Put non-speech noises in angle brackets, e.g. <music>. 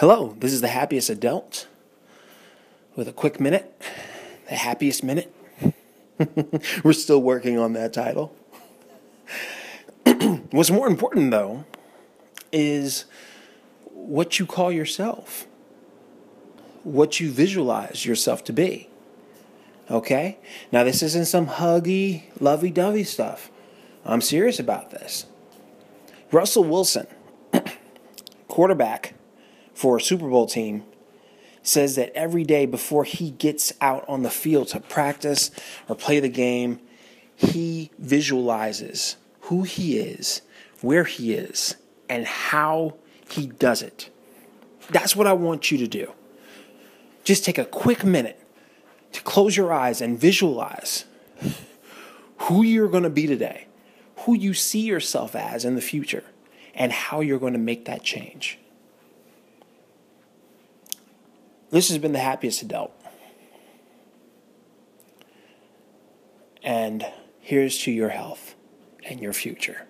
Hello, this is the happiest adult with a quick minute, the happiest minute. <laughs> We're still working on that title. <clears throat> What's more important, though, is what you call yourself, what you visualize yourself to be. Okay? Now, this isn't some huggy, lovey dovey stuff. I'm serious about this. Russell Wilson, <clears throat> quarterback for a Super Bowl team, says that every day before he gets out on the field to practice or play the game, he visualizes who he is, where he is, and how he does it. That's what I want you to do. Just take a quick minute to close your eyes and visualize who you're going to be today, who you see yourself as in the future, and how you're going to make that change. This has been the happiest adult. And here's to your health and your future.